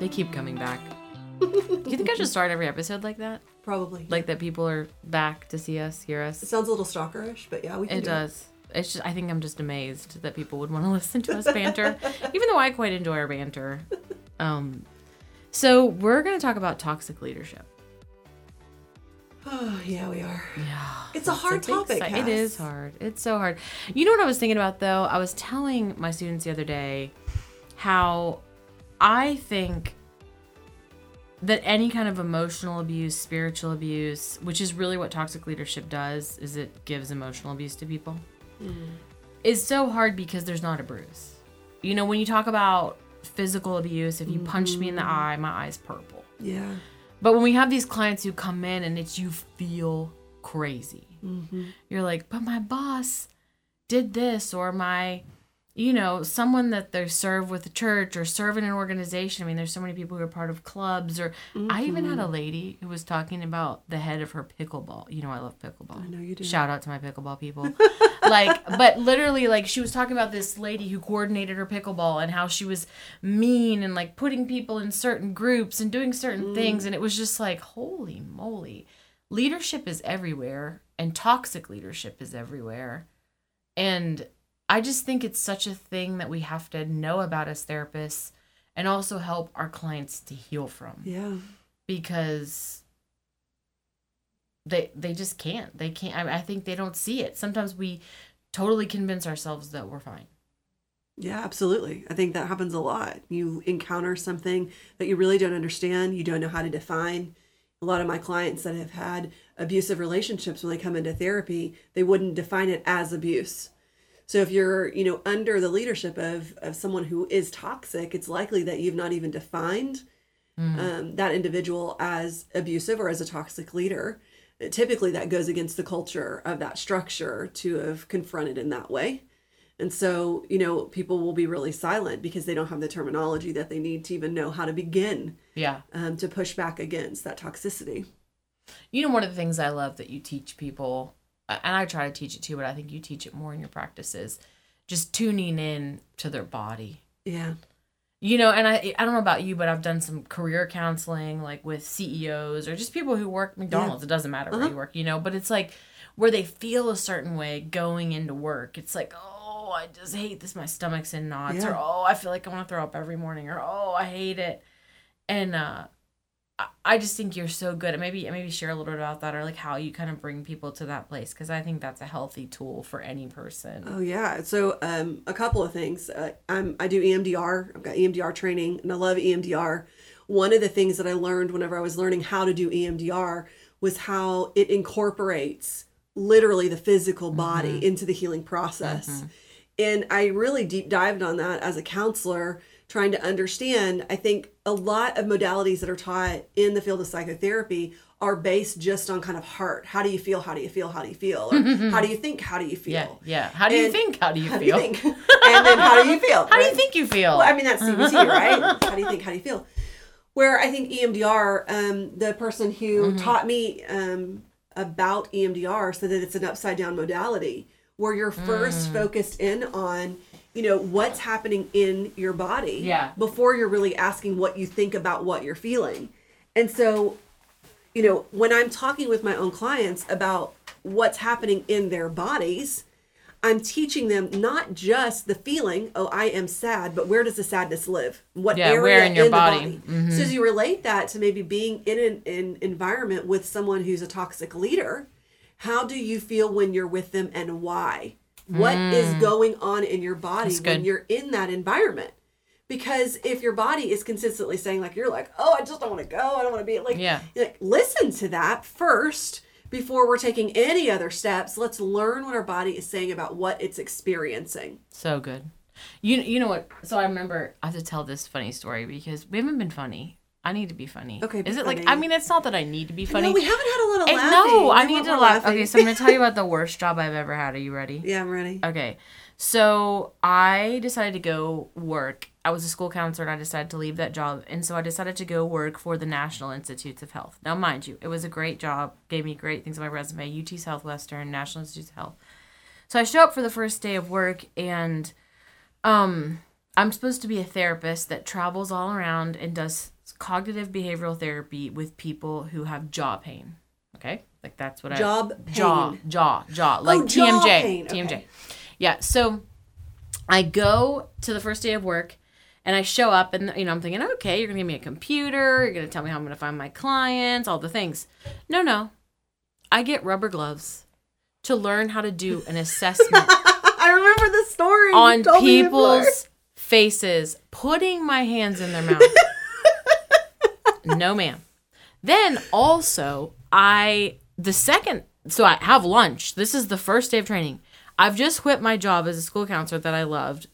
They keep coming back. Do you think I should start every episode like that? Probably. Like that people are back to see us, hear us. it sounds a little stalkerish, but yeah, we can It do does. It's just I think I'm just amazed that people would want to listen to us banter, even though I quite enjoy our banter. Um, so we're gonna talk about toxic leadership. Oh, yeah, we are. Yeah, It's a hard big topic. si- It is hard. It's so hard. You know what I was thinking about though? I was telling my students the other day how I think that any kind of emotional abuse, spiritual abuse, which is really what toxic leadership does, is it gives emotional abuse to people, mm-hmm. is so hard because there's not a bruise. You know, when you talk about physical abuse, if you punch me in the mm-hmm. eye, my eye's purple. Yeah. But when we have these clients who come in and it's you feel crazy, mm-hmm. you're like, but my boss did this, or my, you know, someone that they serve with the church or serve in an organization. I mean, there's so many people who are part of clubs, or I even had a mm-hmm. lady who was talking about the head of her pickleball. You know, I love pickleball. I know you do. Shout out to my pickleball people. like, but literally, like, she was talking about this lady who coordinated her pickleball and how she was mean and like putting people in certain groups and doing certain mm. things. And it was just like, holy moly. Leadership is everywhere, and toxic leadership is everywhere. And I just think it's such a thing that we have to know about as therapists and also help our clients to heal from Yeah. because they they just can't they can't I, I think they don't see it sometimes we totally convince ourselves that we're fine Yeah, absolutely. I think that happens a lot. You encounter something that you really don't understand, you don't know how to define. A lot of my clients that have had abusive relationships when they come into therapy, they wouldn't define it as abuse. So if you're, you know, under the leadership of of someone who is toxic, it's likely that you've not even defined um, that individual as abusive or as a toxic leader. Typically, that goes against the culture of that structure to have confronted in that way. And so, you know, people will be really silent because they don't have the terminology that they need to even know how to begin yeah um, to push back against that toxicity. you know one of the things i love that you teach people and i try to teach it too but i think you teach it more in your practices just tuning in to their body. Yeah. you know and i i don't know about you but i've done some career counseling like with ceos or just people who work mcdonald's. It doesn't matter where you work you know but it's like where they feel a certain way going into work. It's like oh i just hate this. My stomach's in knots or oh i feel like i want to throw up every morning or oh i hate it. And uh I- just think you're so good. And maybe maybe share a little bit about that, or like how you kind of bring people to that place, because I think that's a healthy tool for any person. Oh yeah. So um, a couple of things. Uh, I'm I do EMDR. I've got EMDR training, and I love EMDR. One of the things that I learned whenever I was learning how to do EMDR was how it incorporates literally the physical body into the healing process. And I really deep dived on that as a counselor, trying to understand. I think a lot of modalities that are taught in the field of psychotherapy are based just on kind of heart. How do you feel? How do you feel? How do you feel? Or how do you think? How do you feel? yeah, yeah. How do you And- think? How do you How do you think? and then how do you feel? How do you think you feel? Well, I mean, that's CBT, right? How do you think? How do you feel? Where I think E EMDR, um, the person who Mm-hmm. taught me um, about E EMDR said that it's an upside down modality where you're first Mm. focused in on, you know, what's happening in your body Yeah. before you're really asking what you think about what you're feeling. And so, you know, when I'm talking with my own clients about what's happening in their bodies, I'm teaching them not just the feeling, oh, I am sad, but where does the sadness live? What Yeah, area where in your the body? Mm-hmm. So as you relate that to maybe being in an, an environment with someone who's a toxic leader, how do you feel when you're with them and why? What is going on in your body Mm. When you're in that environment? Because if your body is consistently saying like you're like, oh, I just don't want to go, I don't want to be like, Yeah. like listen to that first before we're taking any other steps. Let's learn what our body is saying about what it's experiencing. So good. You you know what? So I remember I have to tell this funny story because we haven't been funny. I need to be funny. Okay, Is it like. I mean it's not that I need to be funny. No, we haven't had a lot of Eh, laughing. no, I need to laugh. laughing. Okay, so I'm gonna tell you about the worst job I've ever had. Are you ready? yeah, I'm ready. Okay. So I decided to go work. I was a school counselor and I decided to leave that job. And so I decided to go work for the National Institutes of Health. Now, mind you, it was a great job, gave me great things on my resume UT Southwestern, National Institutes of Health. So I show up for the first day of work and um I'm supposed to be a therapist that travels all around and does cognitive behavioral therapy with people who have jaw pain. Okay? Like that's what Job I jaw pain. jaw jaw oh, like Oh, jaw TMJ pain, TMJ. okay. Yeah, so I go to the first day of work and I show up and you know I'm thinking, "Okay, you're going to give me a computer, you're going to tell me how I'm going to find my clients, all the things." No, no. I get rubber gloves to learn how to do an assessment I remember the story. On people's faces, putting my hands in their mouth. No, ma'am. Then also, I, the second, so I have lunch. This is the first day of training. I've just quit my job as a school counselor that I loved.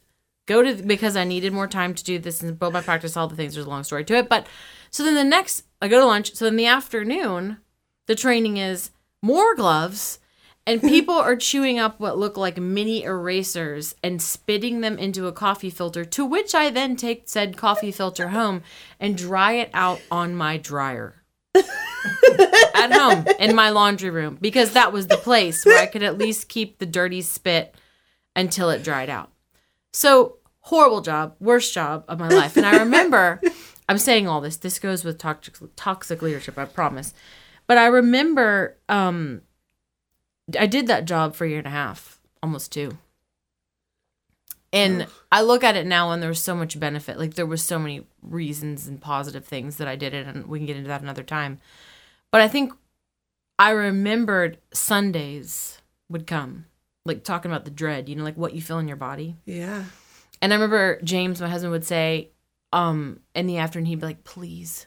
Go to, because I needed more time to do this and build my practice, all the things. There's a long story to it. But so then the next, I go to lunch. So in the afternoon, the training is more gloves and people are chewing up what look like mini erasers and spitting them into a coffee filter to which i then take said coffee filter home and dry it out on my dryer. At home in my laundry room because that was the place where i could at least keep the dirty spit until it dried out. So horrible job worst job of my life. And i remember i'm saying all this this goes with toxic toxic leadership i promise. But i remember um I did that job for a year and a half, almost two. And I look at it now and there was so much benefit. Like there was so many reasons and positive things that I did it and we can get into that another time. But I think I remembered Sundays would come. Like talking about the dread, you know, like what you feel in your body. Yeah. And I remember James, my husband, would say, um, in the afternoon, he'd be like, please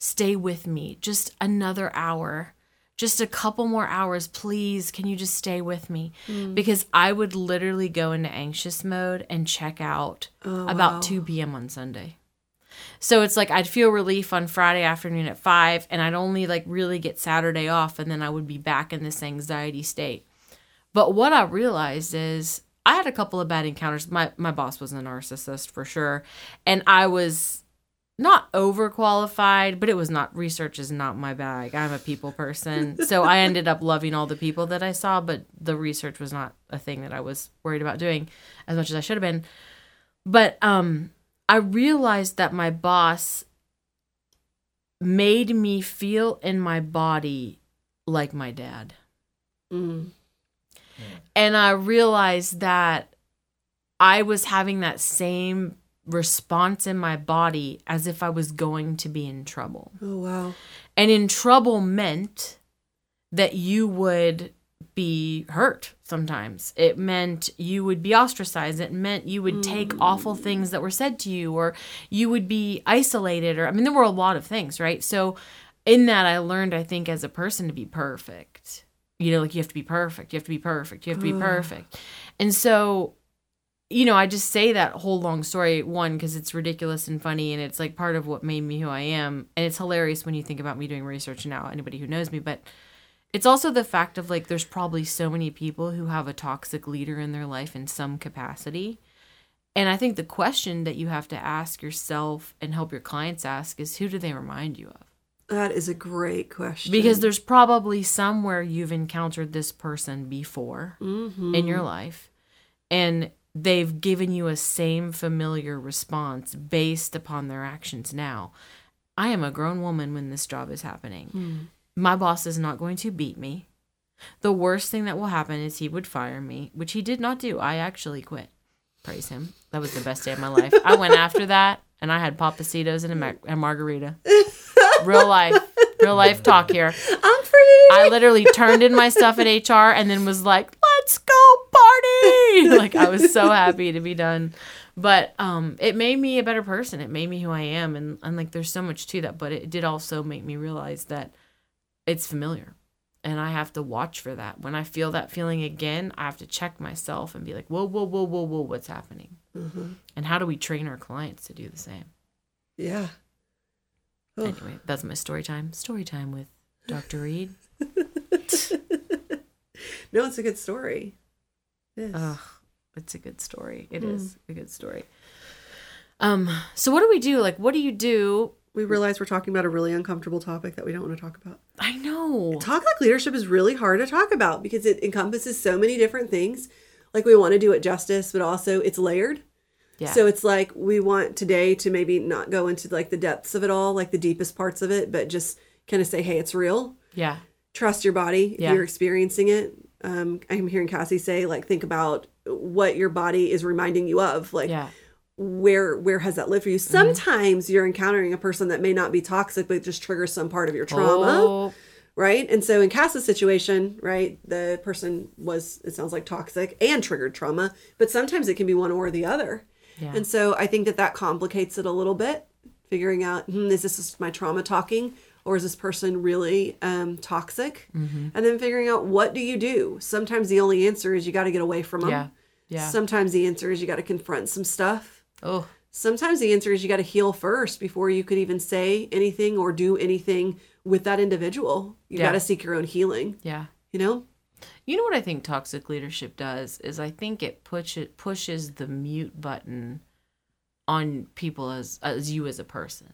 stay with me just another hour, just a couple more hours. Please, can you just stay with me? Hmm. Because I would literally go into anxious mode and check out Oh, about wow. 2 p.m. on Sunday. So it's like I'd feel relief on Friday afternoon at five, and I'd only like really get Saturday off, and then I would be back in this anxiety state. But what I realized is I had a couple of bad encounters. My my boss was a narcissist for sure, and I was not overqualified, but it was not research is not my bag. I'm a people person. so I ended up loving all the people that I saw, but the research was not a thing that I was worried about doing as much as I should have been. But um I realized that my boss made me feel in my body like my dad. Mm. And I realized that I was having that same response in my body as if I was going to be in trouble. Oh wow. And in trouble meant that you would be hurt sometimes. It meant you would be ostracized. It meant you would take mm. awful things that were said to you, or you would be isolated, or I mean, there were a lot of things, right? So, in that, I learned, I think, as a person to be perfect. You know, like you have to be perfect, you have to be perfect, you have to be oh. perfect. And so, you know, I just say that whole long story, one, because it's ridiculous and funny, and it's like part of what made me who I am. And it's hilarious when you think about me doing research now, anybody who knows me, but it's also the fact of like there's probably so many people who have a toxic leader in their life in some capacity. And I think the question that you have to ask yourself and help your clients ask is who do they remind you of? That is a great question. Because there's probably somewhere you've encountered this person before mm-hmm. in your life and they've given you a same familiar response based upon their actions now. I am a grown woman when this job is happening. Hmm. My boss is not going to beat me. The worst thing that will happen is he would fire me, which he did not do. I actually quit. Praise him. That was the best day of my life. I went after that and I had Pappasitos and a, mar- a margarita. Real life. Real life talk here. I'm free. I literally turned in my stuff at HR and then was like, "Let's go party!" Like I was so happy to be done. But um, it made me a better person. It made me who I am, and and like there's so much to that. But it did also make me realize that it's familiar, and I have to watch for that. When I feel that feeling again, I have to check myself and be like, "Whoa, whoa, whoa, whoa, whoa, what's happening?" And how do we train our clients to do the same? Yeah. Oh. Anyway, that's my story time. Story time with Dr. Reid. No, it's a good story. Yes. Ugh, it's a good story. It is a good story. Um, so what do we do? Like, what do you do? we realize we're talking about a really uncomfortable topic that we don't want to talk about. I know. Talk like leadership is really hard to talk about because it encompasses so many different things. Like we want to do it justice, but also it's layered. Yeah. So it's like we want today to maybe not go into like the depths of it all, like the deepest parts of it, but just kind of say, hey, it's real. Yeah. Trust your body if Yeah. you're experiencing it. Um, I'm hearing Cassie say, like, think about what your body is reminding you of. Like, Yeah. where where has that lived for you? Mm-hmm. Sometimes you're encountering a person that may not be toxic, but just triggers some part of your trauma Oh, right? And so in Cass's situation, right, the person was, it sounds like toxic and triggered trauma, but sometimes it can be one or the other. Yeah. And so I think that that complicates it a little bit, figuring out, hmm, is this just my trauma talking? Or is this person really um, toxic? Mm-hmm. And then figuring out what do you do? Sometimes the only answer is you got to get away from them. Yeah. Yeah. Sometimes the answer is you got to confront some stuff. oh, Sometimes the answer is you got to heal first before you could even say anything or do anything with that individual. You Yeah. got to seek your own healing, yeah. you know? You know what I think toxic leadership does is I think it push it pushes the mute button on people as as you as a person.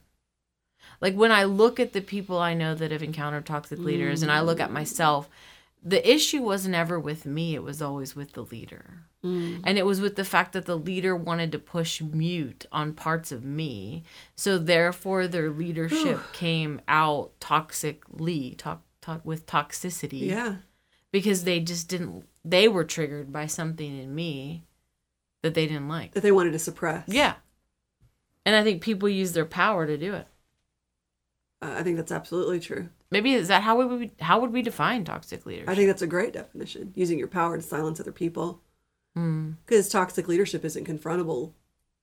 Like when I look at the people I know that have encountered toxic leaders and I look at mm. myself, the issue wasn't ever with me, it was always with the leader. Mm. And it was with the fact that the leader wanted to push mute on parts of me. So therefore their leadership came out toxically, to- to- with toxicity Yeah. because they just didn't they were triggered by something in me that they didn't like That they wanted to suppress. yeah and i think people use their power to do it Uh, I think that's absolutely true. maybe is that how we would how would we define toxic leadership I think that's a great definition, using your power to silence other people. Hmm. Because toxic leadership isn't confrontable.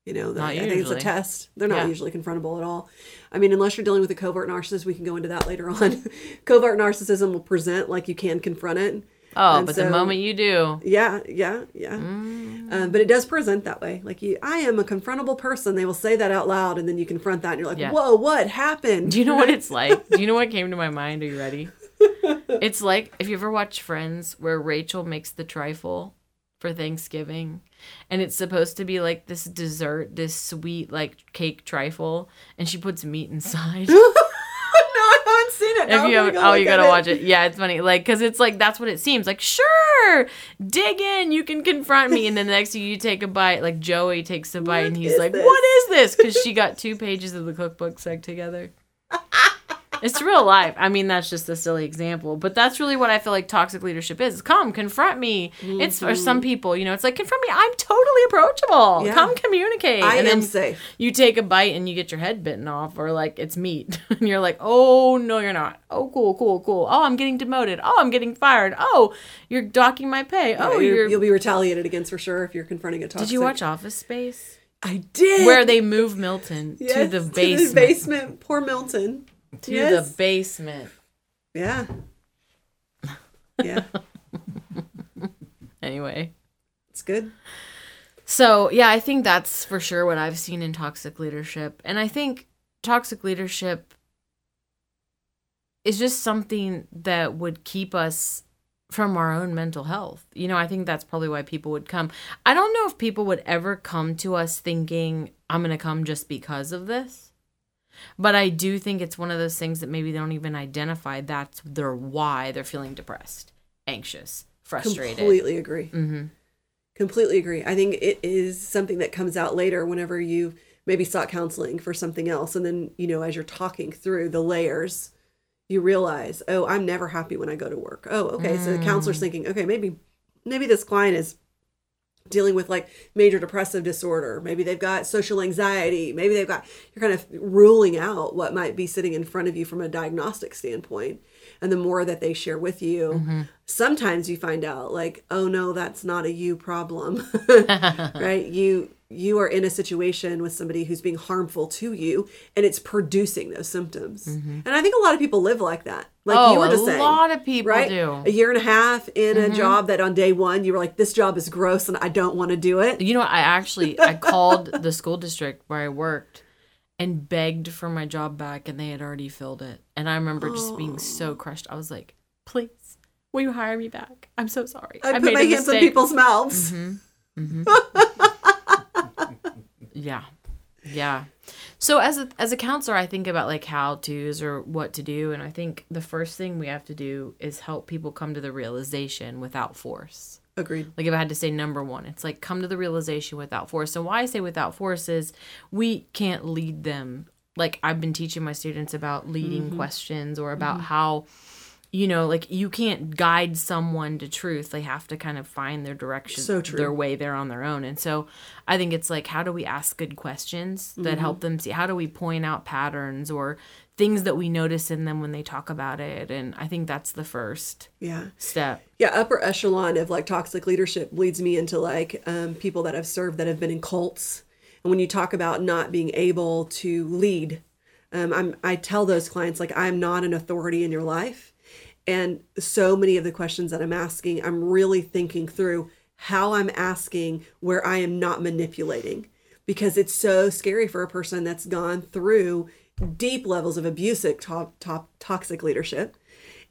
You know, I think it's a test. They're not Yeah. usually confrontable at all. I mean, unless you're dealing with a covert narcissist, we can go into that later on. covert narcissism will present like you can confront it. Oh And but so- the moment you do Yeah, yeah, yeah. Mm. Um, but it does present that way. Like you, I am a confrontable person. They will say that out loud, and then you confront that, and you're like, Yeah. "Whoa, what happened?" do you know what it's like do you know what came to my mind are you ready it's like if you ever watch friends where rachel makes the trifle for thanksgiving and it's supposed to be like this dessert this sweet like cake trifle and she puts meat inside it. if you haven't, oh, oh, you gotta watch it. Yeah, it's funny. Like, cause it's like that's what it seems like. Sure, dig in. You can confront me, and then the next thing you take a bite. Like Joey takes a bite, What and he's like, this? "What is this?" Because she got two pages of the cookbook stuck together. It's real life. I mean, that's just a silly example, but that's really what I feel like toxic leadership is. Come, confront me. It's for some people, you know, it's like confront me. I'm totally approachable. Mm-hmm. Yeah. Come communicate. I and am safe. you take a bite and you get your head bitten off, or like it's meat, and you're like, oh no, you're not. Oh, cool, cool, cool. Oh, I'm getting demoted. Oh, I'm getting fired. Oh, you're docking my pay. Oh, you're, you're. you'll be retaliated against for sure if you're confronting a toxic. Did you watch Office Space? I did. Where they move Milton Yes, to the basement. basement. Poor Milton. To Yes. the basement. Yeah. Yeah, Anyway. it's good. So, yeah, I think that's for sure what I've seen in toxic leadership. And I think toxic leadership is just something that would keep us from our own mental health. You know, I think that's probably why people would come. I don't know if people would ever come to us thinking, I'm going to come just because of this. But I do think it's one of those things that maybe they don't even identify that's their why they're feeling depressed, anxious, frustrated. Completely agree. hmm Completely agree. I think it is something that comes out later whenever you maybe sought counseling for something else. And then, you know, as you're talking through the layers, you realize, oh, I'm never happy when I go to work. Oh, okay. So the counselor's thinking, okay, maybe, maybe this client is dealing with like major depressive disorder. Maybe they've got social anxiety. Maybe they've got, you're kind of ruling out what might be sitting in front of you from a diagnostic standpoint. And the more that they share with you, mm-hmm. sometimes you find out like, oh no, that's not a you problem. right? You, you are in a situation with somebody who's being harmful to you and it's producing those symptoms. Mm-hmm. And I think a lot of people live like that. Like oh, you were a just saying lot of people right? do. Mm-hmm. A year and a half in a job that on day one you were like, this job is gross and I don't want to do it. You know, what? I actually I called the school district where I worked and begged for my job back, and they had already filled it. And I remember just being so crushed. I was like, "Please, will you hire me back? I'm so sorry. I, put made my hands in people's mouths. Yeah, yeah. So as a as a counselor, I think about like how tos or what to do, and I think the first thing we have to do is help people come to the realization without force. Agreed. Like if I had to say number one, it's like come to the realization without force. And why I say without force is we can't lead them. Like I've been teaching my students about leading Mm-hmm. questions or about how, you know, like you can't guide someone to truth. They have to kind of find their direction, So true. their way there on their own. And so I think it's like how do we ask good questions that Mm-hmm. help them see? How do we point out patterns or things that we notice in them when they talk about it? And I think that's the first Yeah. step. Yeah, upper echelon of like toxic leadership leads me into like um, people that I've served that have been in cults. And when you talk about not being able to lead, um, I'm I tell those clients like I'm not an authority in your life, and so many of the questions that I'm asking, I'm really thinking through how I'm asking where I am not manipulating, because it's so scary for a person that's gone through deep levels of abusive top, top toxic leadership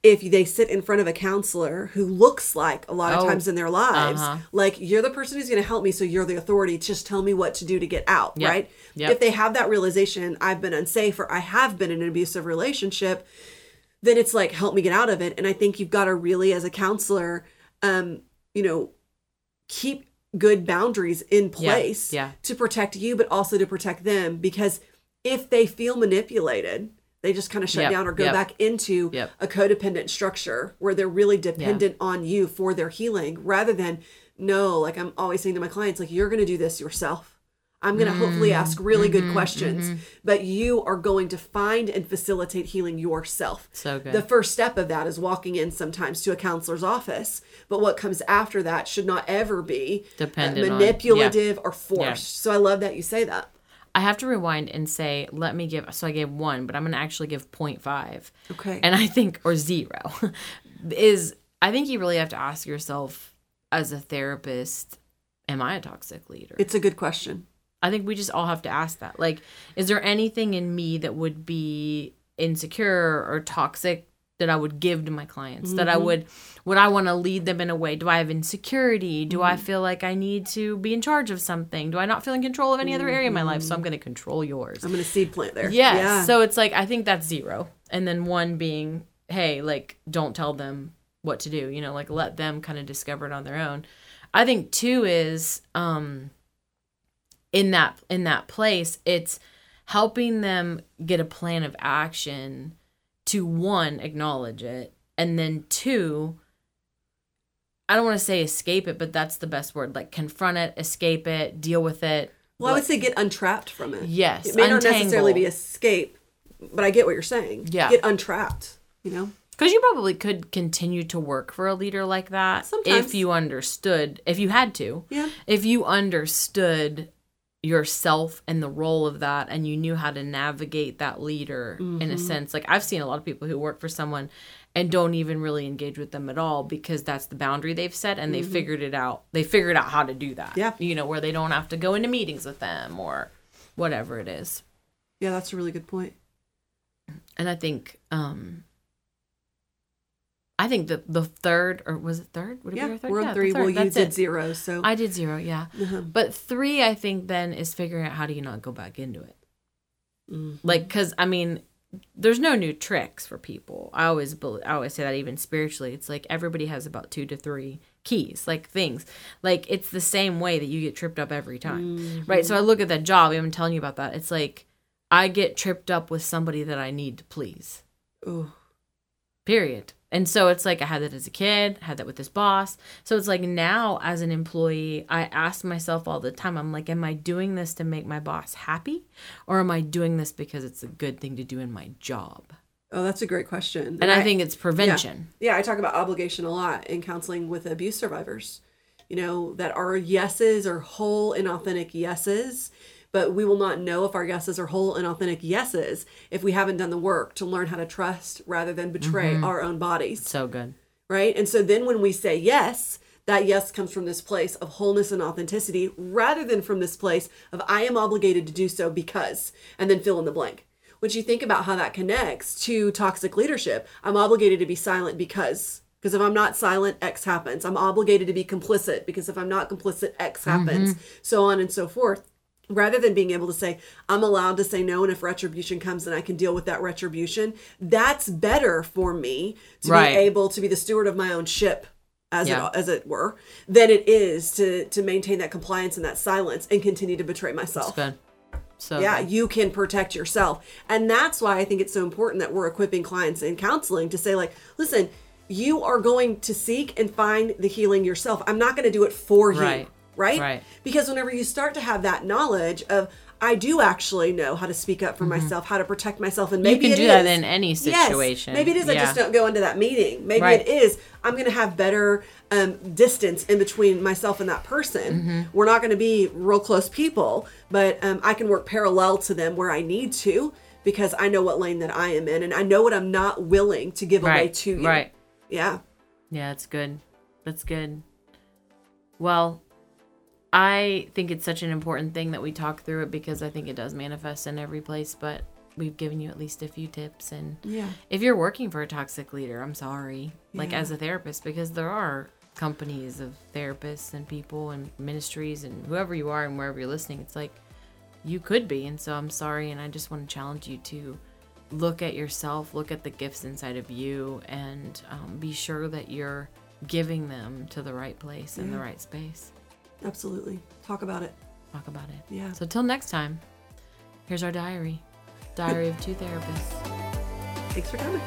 if they sit in front of a counselor who looks like a lot of Oh, times in their lives uh-huh. like you're the person who's going to help me so you're the authority just tell me what to do to get out Yep. right Yep. if they have that realization i've been unsafe or i have been in an abusive relationship then it's like help me get out of it and i think you've got to really as a counselor um you know keep good boundaries in place yeah. to protect you but also to protect them because if they feel manipulated they just kind of shut Yep, down or go yep. back into Yep. a codependent structure where they're really dependent on you for their healing rather than no like i'm always saying to my clients like you're going to do this yourself i'm going to hopefully Mm, ask really mm-hmm, good questions but you are going to find and facilitate healing yourself So good. the first step of that is walking in sometimes to a counselor's office but what comes after that should not ever be uh, Dependent on- manipulative or forced Yeah. so i love that you say that I have to rewind and say, let me give. So I gave one, but I'm going to actually give 0.5. okay And I think, or zero, is I think you really have to ask yourself as a therapist, am I a toxic leader? it's a good question I think we just all have to ask that. Like, is there anything in me that would be insecure or toxic that I would give to my clients? That I mm-hmm. would, would I want to lead them in a way? Do I have insecurity? Do I mm-hmm. feel like I need to be in charge of something? Do I not feel in control of any other area of my life? So I'm mm-hmm. going to control yours. i'm going to seed plant there Yes. yeah So it's like I think that's zero. And then one being, hey, like don't tell them what to do, you know, like let them kind of discover it on their own. I think two is um in that in that place, it's helping them get a plan of action to one, acknowledge it, and then two, I don't want to say escape it, but that's the best word. Like confront it, escape it, deal with it. well i would say get untrapped from it Yes. It may not necessarily be escape, but I get what you're saying. Yeah. Get untrapped, you know? Because you probably could continue to work for a leader like that Sometimes. if you understood, if you had to, Yeah. if you understood yourself and the role of that and you knew how to navigate that leader in Mm-hmm. a sense. Like I've seen a lot of people who work for someone and don't even really engage with them at all because that's the boundary they've set and they figured it out. They figured out how to do that. Mm-hmm. Yeah. You know, where they don't have to go into meetings with them or whatever it is. Yeah, that's a really good point. And I think um I think the the third or was it third? Would it be Yeah, our third? we're Yeah, on three. Well, you did it. zero, so I did zero, yeah. Uh-huh. But three, I think then is figuring out how do you not go back into it. Mhm. Like, cause I mean, there's no new tricks for people. I always I always say that even spiritually, it's like everybody has about two to three keys, like things. Like it's the same way that you get tripped up every time, right? So I look at that job. Been telling you about that. It's like I get tripped up with somebody that I need to please. Ooh. period and so it's like i had that as a kid had that with this boss. So it's like now as an employee i ask myself all the time i'm like am i doing this to make my boss happy? Or am i doing this because it's a good thing to do in my job? Oh, that's a great question. and i, think it's prevention. Yeah, I talk about obligation a lot in counseling with abuse survivors. You know, that our yeses are whole and authentic yeses, but we will not know if our yeses are whole and authentic yeses if we haven't done the work to learn how to trust rather than betray Mm-hmm. our own bodies. so good right? And so then when we say yes, that yes comes from this place of wholeness and authenticity rather than from this place of I am obligated to do so because, and then fill in the blank. When you think about how that connects to toxic leadership, I'm obligated to be silent because. Because if I'm not silent, X happens. I'm obligated to be complicit because if I'm not complicit, X happens. So on and so forth rather than being able to say i'm allowed to say no and if retribution comes and i can deal with that retribution that's better for me to Right. be able to be the steward of my own ship as Yeah. it as it were, than it is to to maintain that compliance and that silence and continue to betray myself. Good. So Yeah, good. you can protect yourself. And that's why I think it's so important that we're equipping clients in counseling to say, like, listen, you are going to seek and find the healing yourself. I'm not going to do it for you. Right. Right. Right. Because whenever you start to have that knowledge of, I do actually know how to speak up for myself, how to protect myself, and Mm-hmm. You can do that in any situation. Yes. Maybe it is I just don't go into that meeting. Maybe Right. it is I'm going to have better um, distance in between myself and that person. Mm-hmm. We're not going to be real close people, but um, I can work parallel to them where I need to because I know what lane that I am in and I know what I'm not willing to give away to you. Right. Yeah. Yeah, it's good. That's good. Well, I think it's such an important thing that we talk through it because I think it does manifest in every place, but we've given you at least a few tips and Yeah. if you're working for a toxic leader, I'm sorry. Like Yeah. as a therapist because there are companies of therapists and people and ministries and whoever you are and wherever you're listening, it's like you could be and so I'm sorry and I just want to challenge you to look at yourself, look at the gifts inside of you and um, be sure that you're giving them to the right place in the right space. Absolutely. Talk about it. Talk about it. Yeah. So till next time, here's our diary. Diary of two therapists. Thanks for coming.